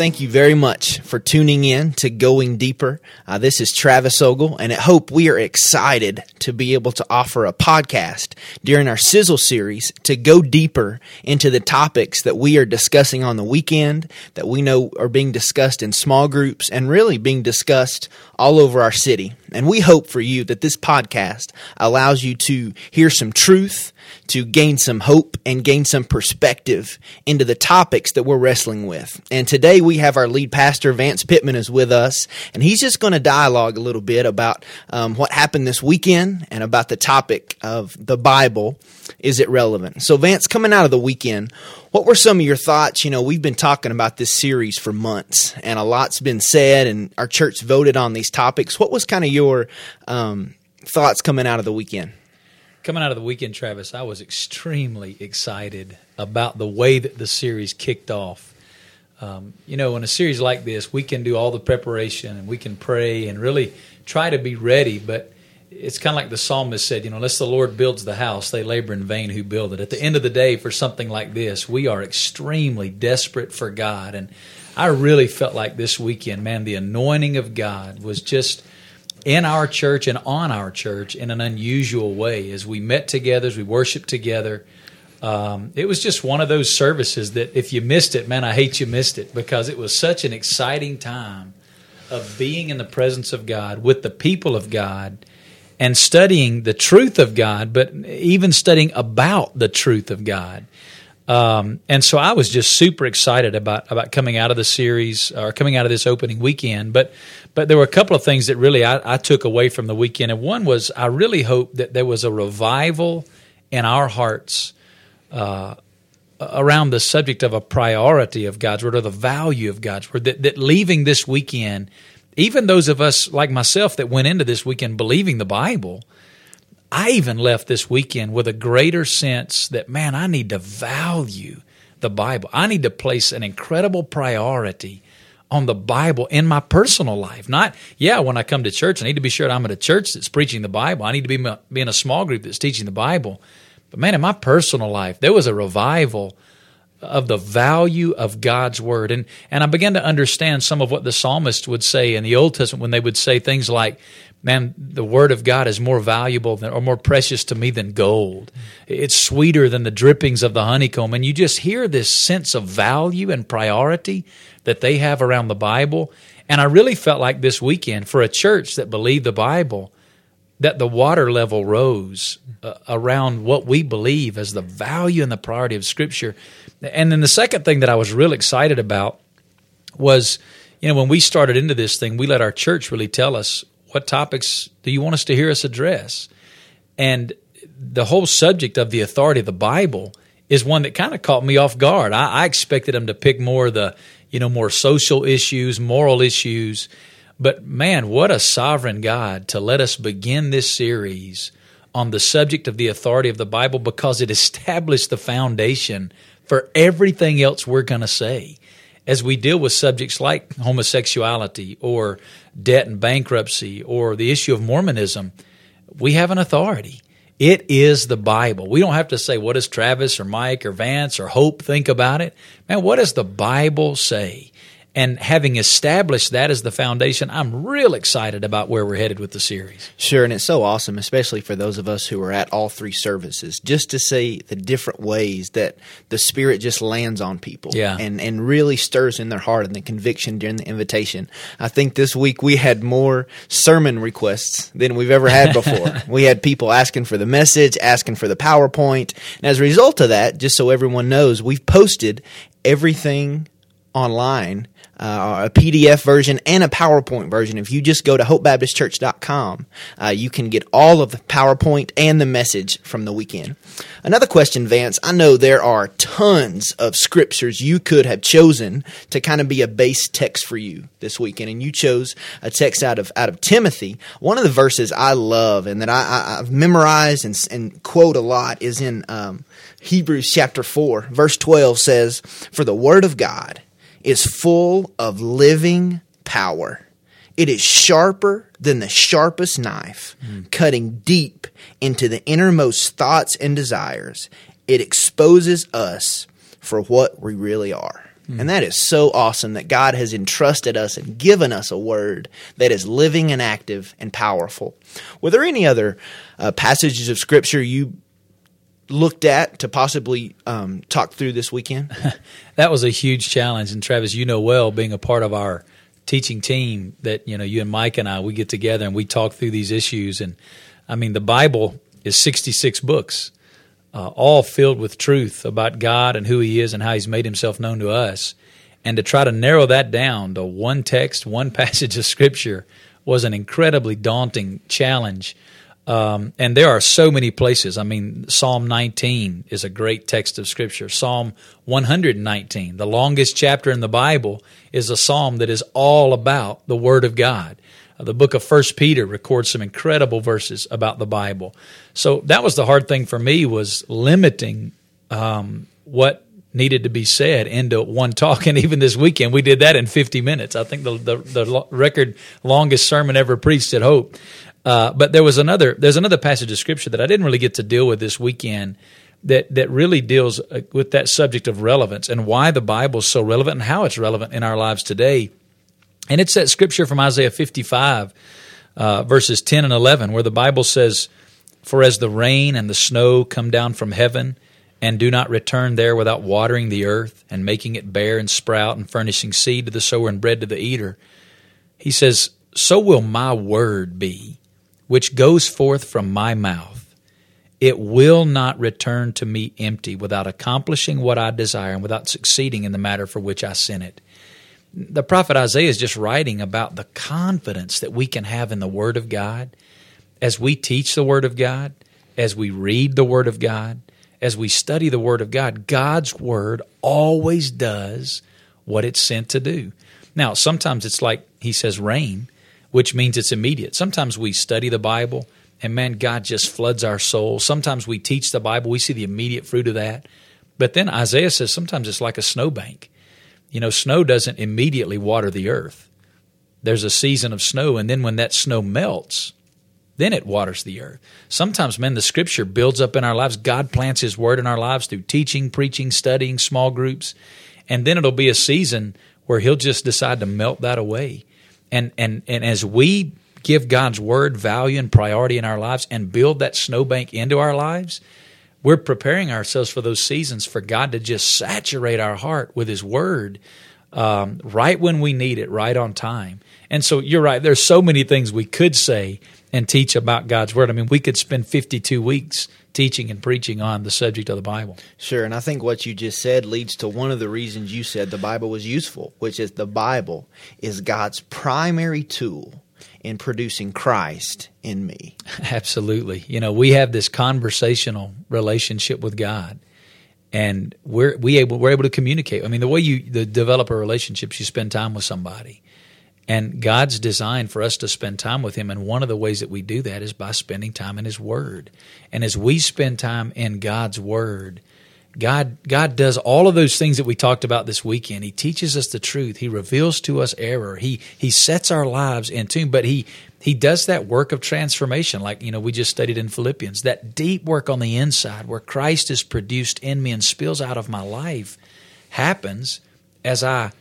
thank you very much for tuning in to Going Deeper. Uh, this is Travis Ogle, and at Hope, we are excited to be able to offer a podcast during our Sizzle series to go deeper into the topics that we are discussing on the weekend, that we know are being discussed in small groups, and really being discussed all over our city. And we hope for you that this podcast allows you to hear some truth, to gain some hope, and gain some perspective into the topics that we're wrestling with. And today we have our lead pastor, Vance Pitman, is with us, and he's just going to dialogue a little bit about um, what happened this weekend and about the topic of the Bible. Is it relevant? So, Vance, coming out of the weekend, what were some of your thoughts? You know, we've been talking about this series for months, and a lot's been said, and our church voted on these topics. What was kind of your um, thoughts coming out of the weekend? Coming out of the weekend, Travis, I was extremely excited about the way that the series kicked off. Um, you know, in a series like this, we can do all the preparation and we can pray and really try to be ready, but it's kind of like the psalmist said, you know, unless the Lord builds the house, they labor in vain who build it. At the end of the day, for something like this, we are extremely desperate for God. And I really felt like this weekend, man, the anointing of God was just in our church and on our church in an unusual way as we met together, as we worshiped together. Um, it was just one of those services that if you missed it, man, I hate you missed it because it was such an exciting time of being in the presence of God with the people of God and studying the truth of God, but even studying about the truth of God. Um, and so I was just super excited about about coming out of the series or coming out of this opening weekend. But but there were a couple of things that really I, I took away from the weekend, and one was I really hope that there was a revival in our hearts uh, around the subject of a priority of God's word or the value of God's word. That, that leaving this weekend, even those of us like myself that went into this weekend believing the Bible, I even left this weekend with a greater sense that, man, I need to value the Bible. I need to place an incredible priority on the Bible in my personal life. Not, yeah, when I come to church, I need to be sure I'm at a church that's preaching the Bible. I need to be, be in a small group that's teaching the Bible. But man, in my personal life, there was a revival of the value of God's word. And and I began to understand some of what the psalmist would say in the Old Testament when they would say things like, Man, the word of God is more valuable than or more precious to me than gold. It's sweeter than the drippings of the honeycomb. And you just hear this sense of value and priority that they have around the Bible. And I really felt like this weekend for a church that believed the Bible, that the water level rose uh, around what we believe as the value and the priority of Scripture. And then the second thing that I was real excited about was, you know, when we started into this thing, we let our church really tell us what topics do you want us to hear us address? And the whole subject of the authority of the Bible is one that kind of caught me off guard. I, I expected them to pick more the, you know, more social issues, moral issues. But man, what a sovereign God to let us begin this series on the subject of the authority of the Bible because it established the foundation for everything else we're going to say as we deal with subjects like homosexuality or debt and bankruptcy or the issue of Mormonism. We have an authority. It is the Bible. We don't have to say, what does Travis or Mike or Vance or Hope think about it? Man, what does the Bible say? And having established that as the foundation, I'm real excited about where we're headed with the series. Sure, and it's so awesome, especially for those of us who are at all three services, just to see the different ways that the Spirit just lands on people yeah. and, and really stirs in their heart and the conviction during the invitation. I think this week we had more sermon requests than we've ever had before. we had people asking for the message, asking for the PowerPoint. And as a result of that, just so everyone knows, we've posted everything online uh, a PDF version and a PowerPoint version. If you just go to hopebaptistchurch.com, uh, you can get all of the PowerPoint and the message from the weekend. Another question, Vance. I know there are tons of scriptures you could have chosen to kind of be a base text for you this weekend, and you chose a text out of out of Timothy. One of the verses I love and that I, have memorized and, and, quote a lot is in um, Hebrews chapter four, verse twelve says, "For the word of God." Is full of living power. It is sharper than the sharpest knife, mm. cutting deep into the innermost thoughts and desires. It exposes us for what we really are. And that is so awesome that God has entrusted us and given us a word that is living and active and powerful. Were there any other uh, passages of Scripture you looked at to possibly um, talk through this weekend? that was a huge challenge. And Travis, you know well, being a part of our teaching team, that you know you and Mike and I we get together and we talk through these issues. And I mean, the Bible is sixty six books uh, all filled with truth about God and who He is and how He's made Himself known to us. And to try to narrow that down to one text, one passage of Scripture was an incredibly daunting challenge. Um, and there are so many places. I mean, Psalm 19 is a great text of Scripture. Psalm 119, the longest chapter in the Bible, is a psalm that is all about the Word of God. Uh, the book of First Peter records some incredible verses about the Bible. So that was the hard thing for me was limiting um, what needed to be said into one talk. And even this weekend, we did that in 50 minutes. I think the the, the record longest sermon ever preached at Hope. Uh, but there was another there's another passage of scripture that I didn't really get to deal with this weekend that that really deals uh, with that subject of relevance and why the Bible is so relevant and how it's relevant in our lives today. And it's that scripture from Isaiah 55, uh, verses 10 and 11, where the Bible says, For as the rain and the snow come down from heaven, and do not return there without watering the earth and making it bear and sprout and furnishing seed to the sower and bread to the eater, he says, So will my word be, which goes forth from my mouth. It will not return to me empty without accomplishing what I desire and without succeeding in the matter for which I sent it the prophet Isaiah is just writing about the confidence that we can have in the Word of God as we teach the Word of God, as we read the Word of God, as we study the Word of God. God's Word always does what it's sent to do. Now, sometimes it's like he says rain, which means it's immediate. Sometimes we study the Bible and man, God just floods our soul. Sometimes we teach the Bible, we see the immediate fruit of that. But then Isaiah says sometimes it's like a snowbank you know, snow doesn't immediately water the earth. There's a season of snow, and then when that snow melts, then it waters the earth. Sometimes, man, the scripture builds up in our lives. God plants his word in our lives through teaching, preaching, studying, small groups. And then it'll be a season where he'll just decide to melt that away. And and and as we give God's word value and priority in our lives and build that snowbank into our lives, we're preparing ourselves for those seasons for God to just saturate our heart with His Word um, right when we need it, right on time. And so you're right. There's so many things we could say and teach about God's Word. I mean, we could spend 52 weeks teaching and preaching on the subject of the Bible. Sure, and I think what you just said leads to one of the reasons you said the Bible was useful, which is the Bible is God's primary tool in producing Christ in me. Absolutely. You know, we have this conversational relationship with God and we're we able we're able to communicate. I mean, the way you the develop a relationship, you spend time with somebody. And God's designed for us to spend time with Him. And one of the ways that we do that is by spending time in His Word. And as we spend time in God's Word, God God does all of those things that we talked about this weekend. He teaches us the truth. He reveals to us error. He he sets our lives in tune, but he he does that work of transformation like you know we just studied in Philippians. That deep work on the inside where Christ is produced in me and spills out of my life happens as I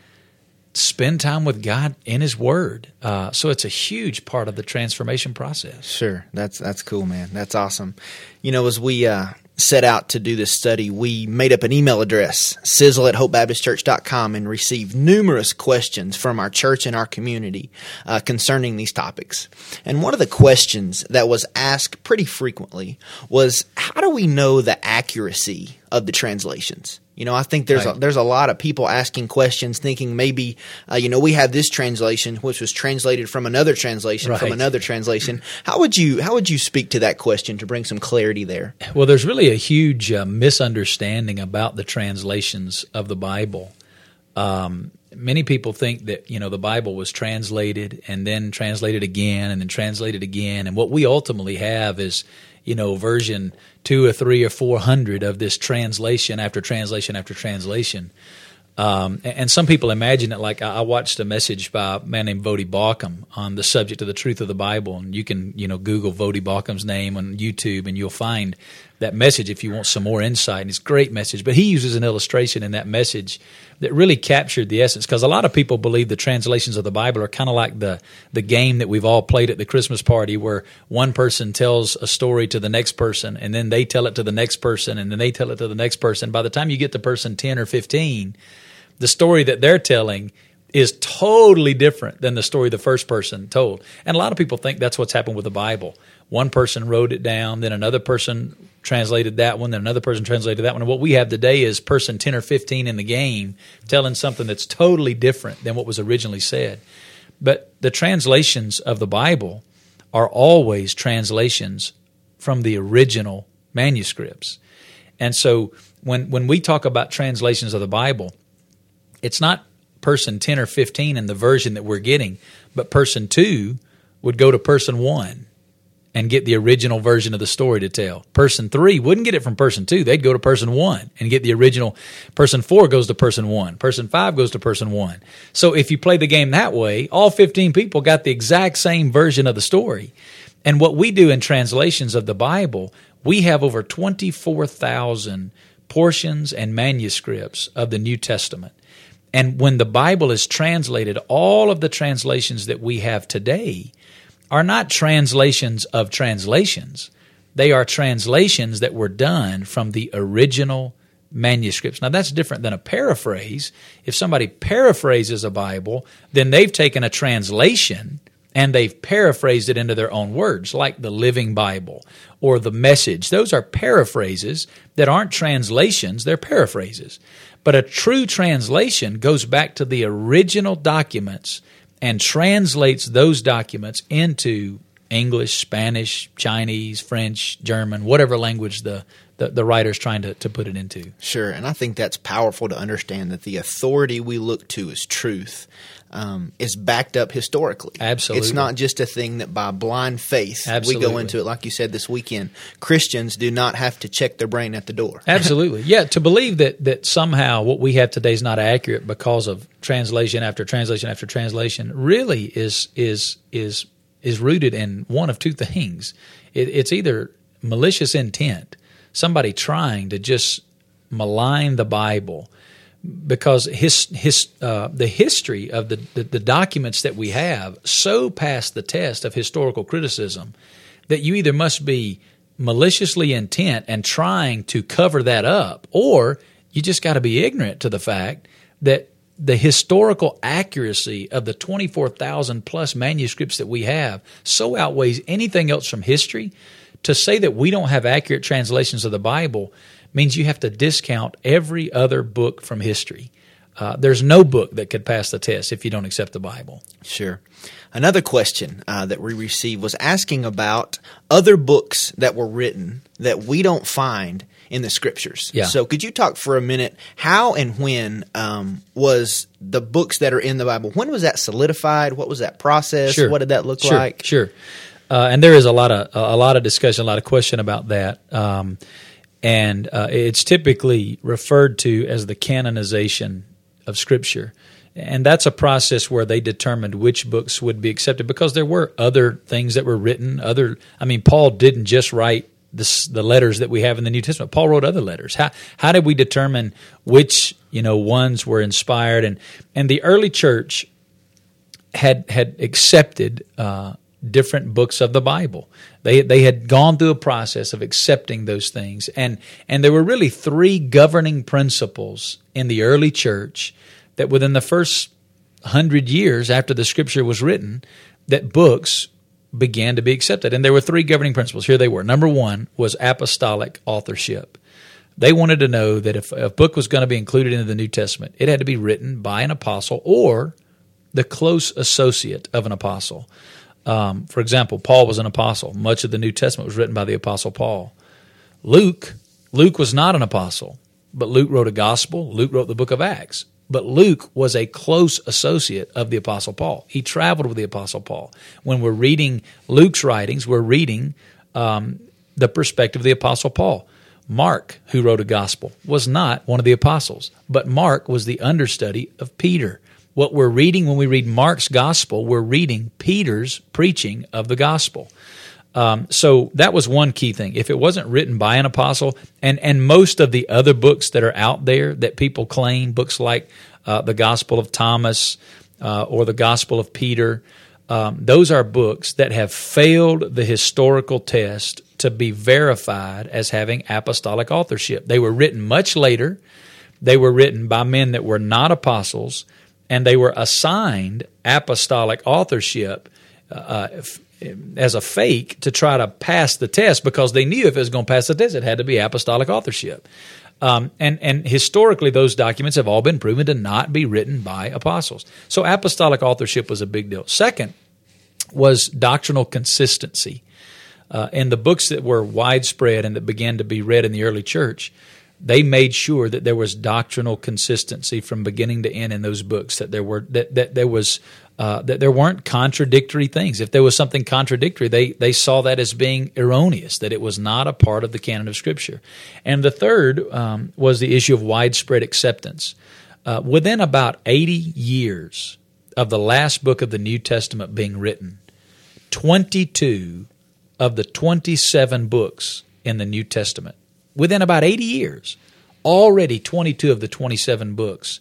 spend time with God in His Word. Uh, so it's a huge part of the transformation process. Sure, that's that's cool, man. That's awesome. You know, as we uh, set out to do this study, we made up an email address, sizzle at hopebaptistchurch.com, and received numerous questions from our church and our community uh, concerning these topics. And one of the questions that was asked pretty frequently was how do we know the accuracy of the translations? You know, I think there's right. a, there's a lot of people asking questions, thinking maybe, uh, you know, we have this translation which was translated from another translation right. from another translation. How would you how would you speak to that question to bring some clarity there? Well, there's really a huge uh, misunderstanding about the translations of the Bible. Um, many people think that you know the Bible was translated and then translated again and then translated again, and what we ultimately have is you know version two or three or four hundred of this translation after translation after translation. Um, and some people imagine it like I watched a message by a man named Voddie Baucham on the subject of the truth of the Bible, and you can you know Google Voddie Baucham's name on YouTube, and you'll find that message if you want some more insight. And it's a great message. But he uses an illustration in that message that really captured the essence because a lot of people believe the translations of the Bible are kind of like the the game that we've all played at the Christmas party where one person tells a story to the next person and then they tell it to the next person and then they tell it to the next person. By the time you get to person 10 or 15, the story that they're telling is totally different than the story the first person told. And a lot of people think that's what's happened with the Bible. One person wrote it down, then another person translated that one, then another person translated that one. And what we have today is person 10 or 15 in the game telling something that's totally different than what was originally said. But the translations of the Bible are always translations from the original manuscripts. And so when when we talk about translations of the Bible, it's not person 10 or 15 in the version that we're getting, but person 2 would go to person 1 and get the original version of the story to tell. Person 3 wouldn't get it from person 2. They'd go to person 1 and get the original. Person 4 goes to person 1. Person 5 goes to person 1. So if you play the game that way, all 15 people got the exact same version of the story. And what we do in translations of the Bible, we have over 24,000 portions and manuscripts of the New Testament. And when the Bible is translated, all of the translations that we have today are not translations of translations. They are translations that were done from the original manuscripts. Now, that's different than a paraphrase. If somebody paraphrases a Bible, then they've taken a translation and they've paraphrased it into their own words, like the Living Bible or the Message. Those are paraphrases that aren't translations, they're paraphrases. But a true translation goes back to the original documents and translates those documents into English, Spanish, Chinese, French, German, whatever language the, the, the writer's trying to, to put it into. Sure. And I think that's powerful to understand that the authority we look to is truth um, is backed up historically. Absolutely. It's not just a thing that by blind faith Absolutely. we go into it. Like you said this weekend, Christians do not have to check their brain at the door. Absolutely. Yeah. To believe that, that somehow what we have today is not accurate because of translation after translation after translation really is, is, is, is rooted in one of two things. It, it's either malicious intent, somebody trying to just malign the Bible because his, his, uh, the history of the, the, the documents that we have so pass the test of historical criticism that you either must be maliciously intent and trying to cover that up, or you just got to be ignorant to the fact that the historical accuracy of the 24,000 plus manuscripts that we have so outweighs anything else from history. To say that we don't have accurate translations of the Bible means you have to discount every other book from history. Uh, there's no book that could pass the test if you don't accept the Bible. Sure. Another question uh, that we received was asking about other books that were written that we don't find in the scriptures. Yeah. So, could you talk for a minute? How and when um, was the books that are in the Bible? When was that solidified? What was that process? Sure. What did that look sure. like? Sure. Uh, and there is a lot of a lot of discussion, a lot of question about that. Um, and uh, it's typically referred to as the canonization of Scripture. And that's a process where they determined which books would be accepted because there were other things that were written. Other, I mean, Paul didn't just write this, the letters that we have in the New Testament. Paul wrote other letters. How how did we determine which you know ones were inspired? And and the early church had had accepted uh, different books of the Bible. They they had gone through a process of accepting those things, and and there were really three governing principles in the early church that within the first hundred years after the Scripture was written, that books began to be accepted, and there were three governing principles. Here they were. Number one was apostolic authorship. They wanted to know that if a book was going to be included into the New Testament, it had to be written by an apostle or the close associate of an apostle. Um, for example, Paul was an apostle. Much of the New Testament was written by the apostle Paul. Luke, Luke was not an apostle, but Luke wrote a gospel. Luke wrote the book of Acts. But Luke was a close associate of the apostle Paul. He traveled with the apostle Paul. When we're reading Luke's writings, we're reading um, the perspective of the apostle Paul. Mark, who wrote a gospel, was not one of the apostles, but Mark was the understudy of Peter. What we're reading when we read Mark's gospel, we're reading Peter's preaching of the gospel. Um, so that was one key thing. If it wasn't written by an apostle, and and most of the other books that are out there that people claim, books like uh, the Gospel of Thomas uh, or the Gospel of Peter, um, those are books that have failed the historical test to be verified as having apostolic authorship. They were written much later. They were written by men that were not apostles, and they were assigned apostolic authorship. Uh, as a fake to try to pass the test because they knew if it was going to pass the test, it had to be apostolic authorship. Um, and, and historically, those documents have all been proven to not be written by apostles. So apostolic authorship was a big deal. Second was doctrinal consistency. Uh, and the books that were widespread and that began to be read in the early church, they made sure that there was doctrinal consistency from beginning to end in those books. That there were that that there was uh, that there weren't contradictory things. If there was something contradictory, they, they saw that as being erroneous, that it was not a part of the canon of Scripture. And the third um, was the issue of widespread acceptance. Uh, within about 80 years of the last book of the New Testament being written, 22 of the 27 books in the New Testament, within about 80 years, already 22 of the 27 books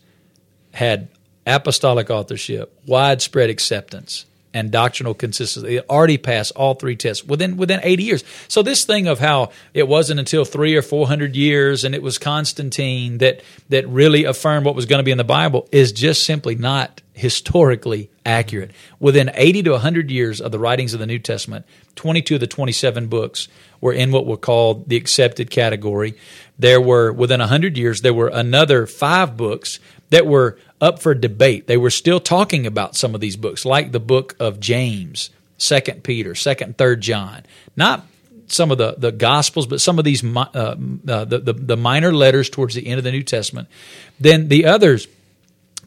had apostolic authorship, widespread acceptance, and doctrinal consistency. It already passed all three tests within within 80 years. So this thing of how it wasn't until three or four hundred years and it was Constantine that that really affirmed what was going to be in the Bible is just simply not historically accurate. Within 80 to 100 years of the writings of the New Testament, 22 of the 27 books were in what were called the accepted category. There were within 100 years there were another 5 books that were up for debate. They were still talking about some of these books, like the book of James, Second Peter, Second, Third John. Not some of the, the Gospels, but some of these uh, uh, the, the, the minor letters towards the end of the New Testament. Then the others,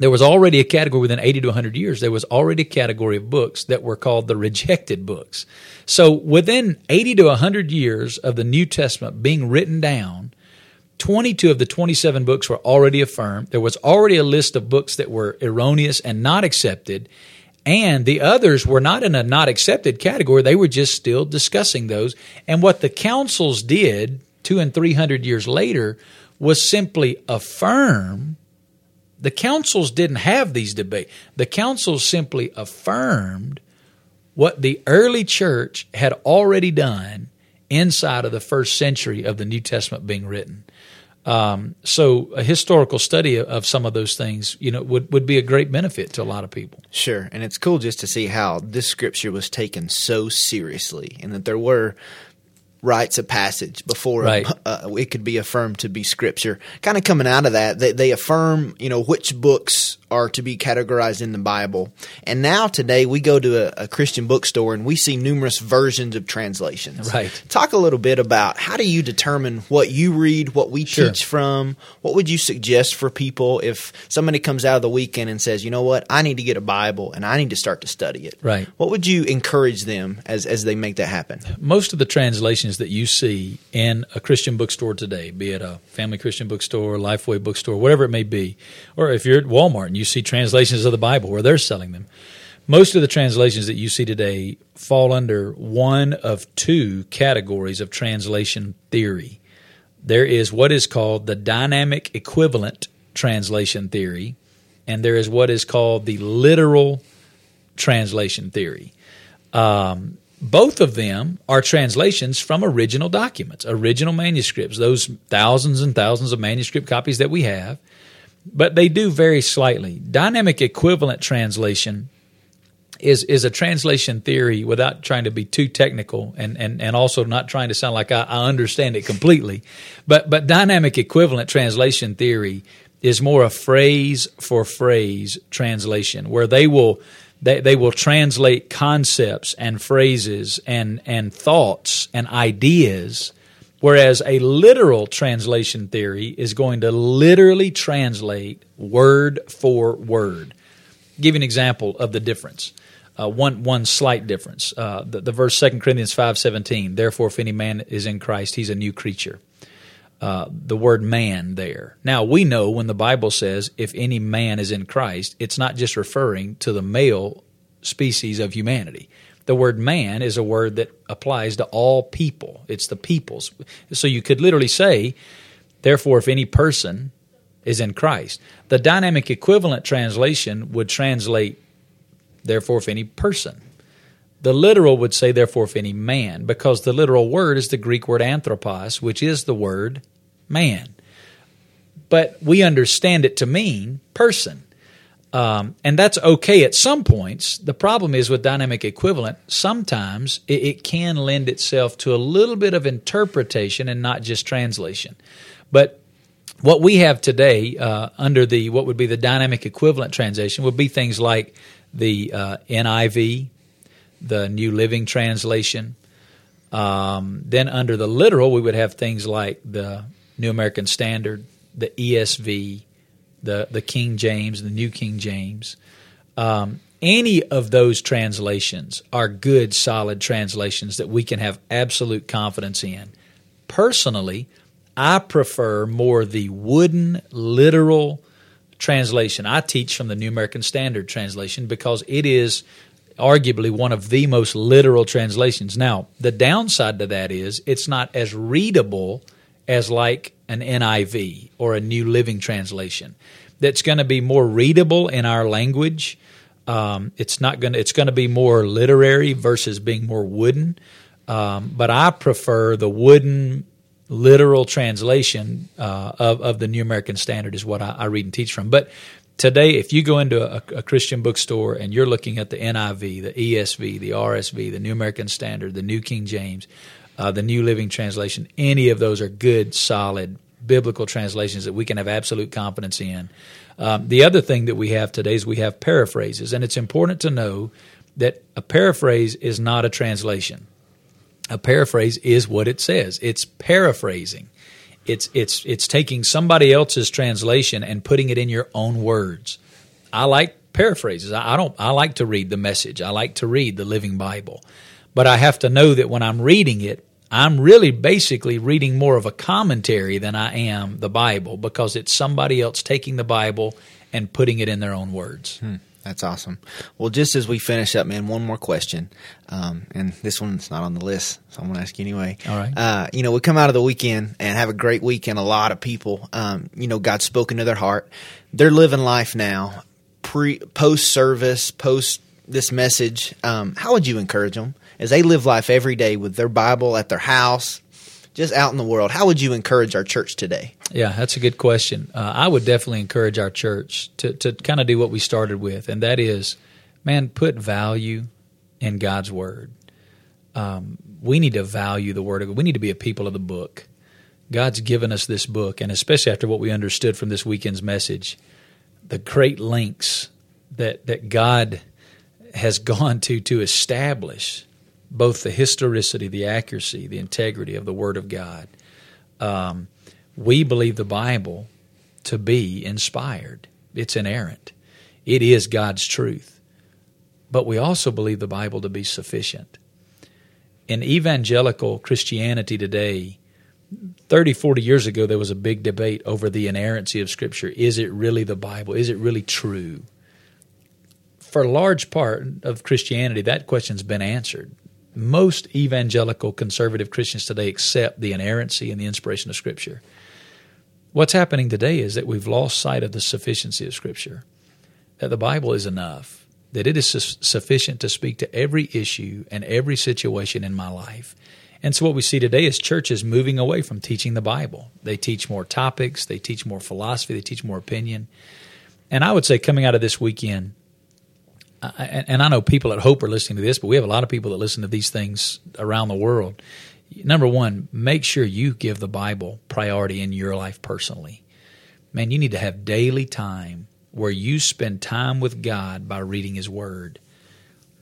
there was already a category within 80 to 100 years. There was already a category of books that were called the rejected books. So within 80 to 100 years of the New Testament being written down, 22 of the 27 books were already affirmed. There was already a list of books that were erroneous and not accepted. And the others were not in a not accepted category. They were just still discussing those. And what the councils did two and three hundred years later was simply affirm. The councils didn't have these debates. The councils simply affirmed what the early church had already done inside of the first century of the New Testament being written. Um, so a historical study of some of those things, you know, would, would be a great benefit to a lot of people. Sure. And it's cool just to see how this scripture was taken so seriously and that there were rites of passage before right. uh, it could be affirmed to be scripture. Kind of coming out of that, they, they affirm, you know, which books are to be categorized in the Bible. And now today we go to a, a, Christian bookstore and we see numerous versions of translations. Right. Talk a little bit about how do you determine what you read, what we sure. teach from? What would you suggest for people if somebody comes out of the weekend and says, you know what, I need to get a Bible and I need to start to study it? Right. What would you encourage them as, as they make that happen? Most of the translations that you see in a Christian bookstore today, be it a family Christian bookstore, Lifeway bookstore, whatever it may be, or if you're at Walmart and you see translations of the Bible where they're selling them. Most of the translations that you see today fall under one of two categories of translation theory. There is what is called the dynamic equivalent translation theory, and there is what is called the literal translation theory. Um, both of them are translations from original documents, original manuscripts, those thousands and thousands of manuscript copies that we have but they do vary slightly. Dynamic equivalent translation is is a translation theory without trying to be too technical and, and, and also not trying to sound like I, I understand it completely. But but dynamic equivalent translation theory is more a phrase for phrase translation where they will they, they will translate concepts and phrases and, and thoughts and ideas Whereas a literal translation theory is going to literally translate word for word. I'll give you an example of the difference. Uh, one one slight difference. Uh, the, the, verse Second Corinthians five seventeen. Therefore, if any man is in Christ, he's a new creature. Uh, the word man there. Now we know when the Bible says if any man is in Christ, it's not just referring to the male species of humanity. The word man is a word that applies to all people. It's the peoples. So you could literally say, therefore, if any person is in Christ. The dynamic equivalent translation would translate, therefore, if any person. The literal would say, therefore, if any man, because the literal word is the Greek word anthropos, which is the word man. But we understand it to mean person. Um, and that's okay at some points. The problem is with dynamic equivalent, sometimes it, it, can lend itself to a little bit of interpretation and not just translation. But what we have today uh, under the what would be the dynamic equivalent translation would be things like the uh, NIV, the New Living Translation. Um, then under the literal, we would have things like the New American Standard, the ESV, the the King James, the New King James. Um, any of those translations are good, solid translations that we can have absolute confidence in. Personally, I prefer more the wooden, literal translation. I teach from the New American Standard translation because it is arguably one of the most literal translations. Now, the downside to that is it's not as readable as like an NIV or a New Living Translation that's going to be more readable in our language. Um, it's not going to. It's going to be more literary versus being more wooden. Um, but I prefer the wooden, literal translation uh, of of the New American Standard is what I, I, read and teach from. But today, if you go into a, a, Christian bookstore and you're looking at the NIV, the ESV, the RSV, the New American Standard, the New King James, uh, the New Living Translation, any of those are good, solid biblical translations that we can have absolute confidence in. Um, the other thing that we have today is we have paraphrases, and it's important to know that a paraphrase is not a translation. A paraphrase is what it says. It's paraphrasing. It's it's it's taking somebody else's translation and putting it in your own words. I like paraphrases. I, I don't. I like to read the message. I like to read the Living Bible, but I have to know that when I'm reading it, I'm really basically reading more of a commentary than I am the Bible because it's somebody else taking the Bible and putting it in their own words. Hmm. That's awesome. Well, just as we finish up, man, one more question. Um, and this one's not on the list, so I'm going to ask you anyway. All right. Uh, you know, we come out of the weekend and have a great weekend. A lot of people, um, you know, God's spoken to their heart. They're living life now, pre, post service, post this message. Um, how would you encourage them? As they live life every day with their Bible at their house, just out in the world, how would you encourage our church today? Yeah, that's a good question. Uh, I would definitely encourage our church to, to kind of do what we started with, and that is, man, put value in God's Word. Um, we need to value the Word of God. We need to be a people of the book. God's given us this book, and especially after what we understood from this weekend's message, the great lengths that, that God has gone to to establish both the historicity, the accuracy, the integrity of the Word of God. Um, we believe the Bible to be inspired, it's inerrant, it is God's truth. But we also believe the Bible to be sufficient. In evangelical Christianity today, 30, 40 years ago, there was a big debate over the inerrancy of Scripture. Is it really the Bible? Is it really true? For a large part of Christianity, that question's been answered most evangelical conservative Christians today accept the inerrancy and the inspiration of Scripture. What's happening today is that we've lost sight of the sufficiency of Scripture, that the Bible is enough, that it is su- sufficient to speak to every issue and every situation in my life. And so, what we see today is churches moving away from teaching the Bible. They teach more topics, they teach more philosophy, they teach more opinion. And I would say, coming out of this weekend, and I know people at Hope are listening to this, but we have a lot of people that listen to these things around the world. Number one, make sure you give the Bible priority in your life personally. Man, you need to have daily time where you spend time with God by reading His Word.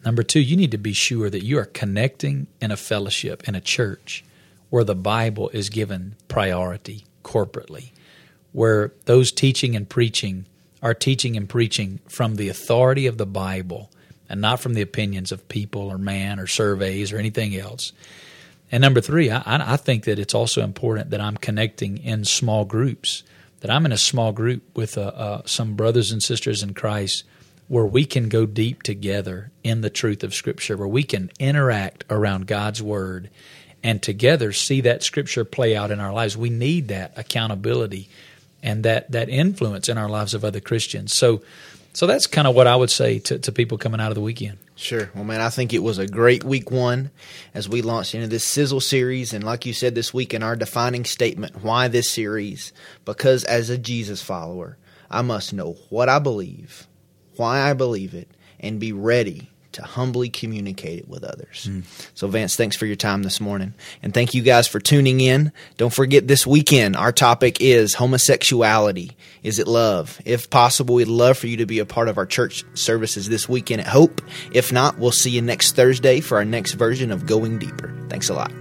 Number two, you need to be sure that you are connecting in a fellowship, in a church, where the Bible is given priority corporately, where those teaching and preaching are teaching and preaching from the authority of the Bible and not from the opinions of people or man or surveys or anything else. And number three, I, I think that it's also important that I'm connecting in small groups, that I'm in a small group with uh, uh, some brothers and sisters in Christ where we can go deep together in the truth of Scripture, where we can interact around God's Word and together see that Scripture play out in our lives. We need that accountability and that, that influence in our lives of other Christians. So, so that's kind of what I would say to, to people coming out of the weekend. Sure. Well, man, I think it was a great week one as we launched into this Sizzle series. And like you said this week in our defining statement, why this series? Because as a Jesus follower, I must know what I believe, why I believe it, and be ready to humbly communicate it with others. Mm. So, Vance, thanks for your time this morning. And thank you guys for tuning in. Don't forget this weekend, our topic is homosexuality. Is it love? If possible, we'd love for you to be a part of our church services this weekend at Hope. If not, we'll see you next Thursday for our next version of Going Deeper. Thanks a lot.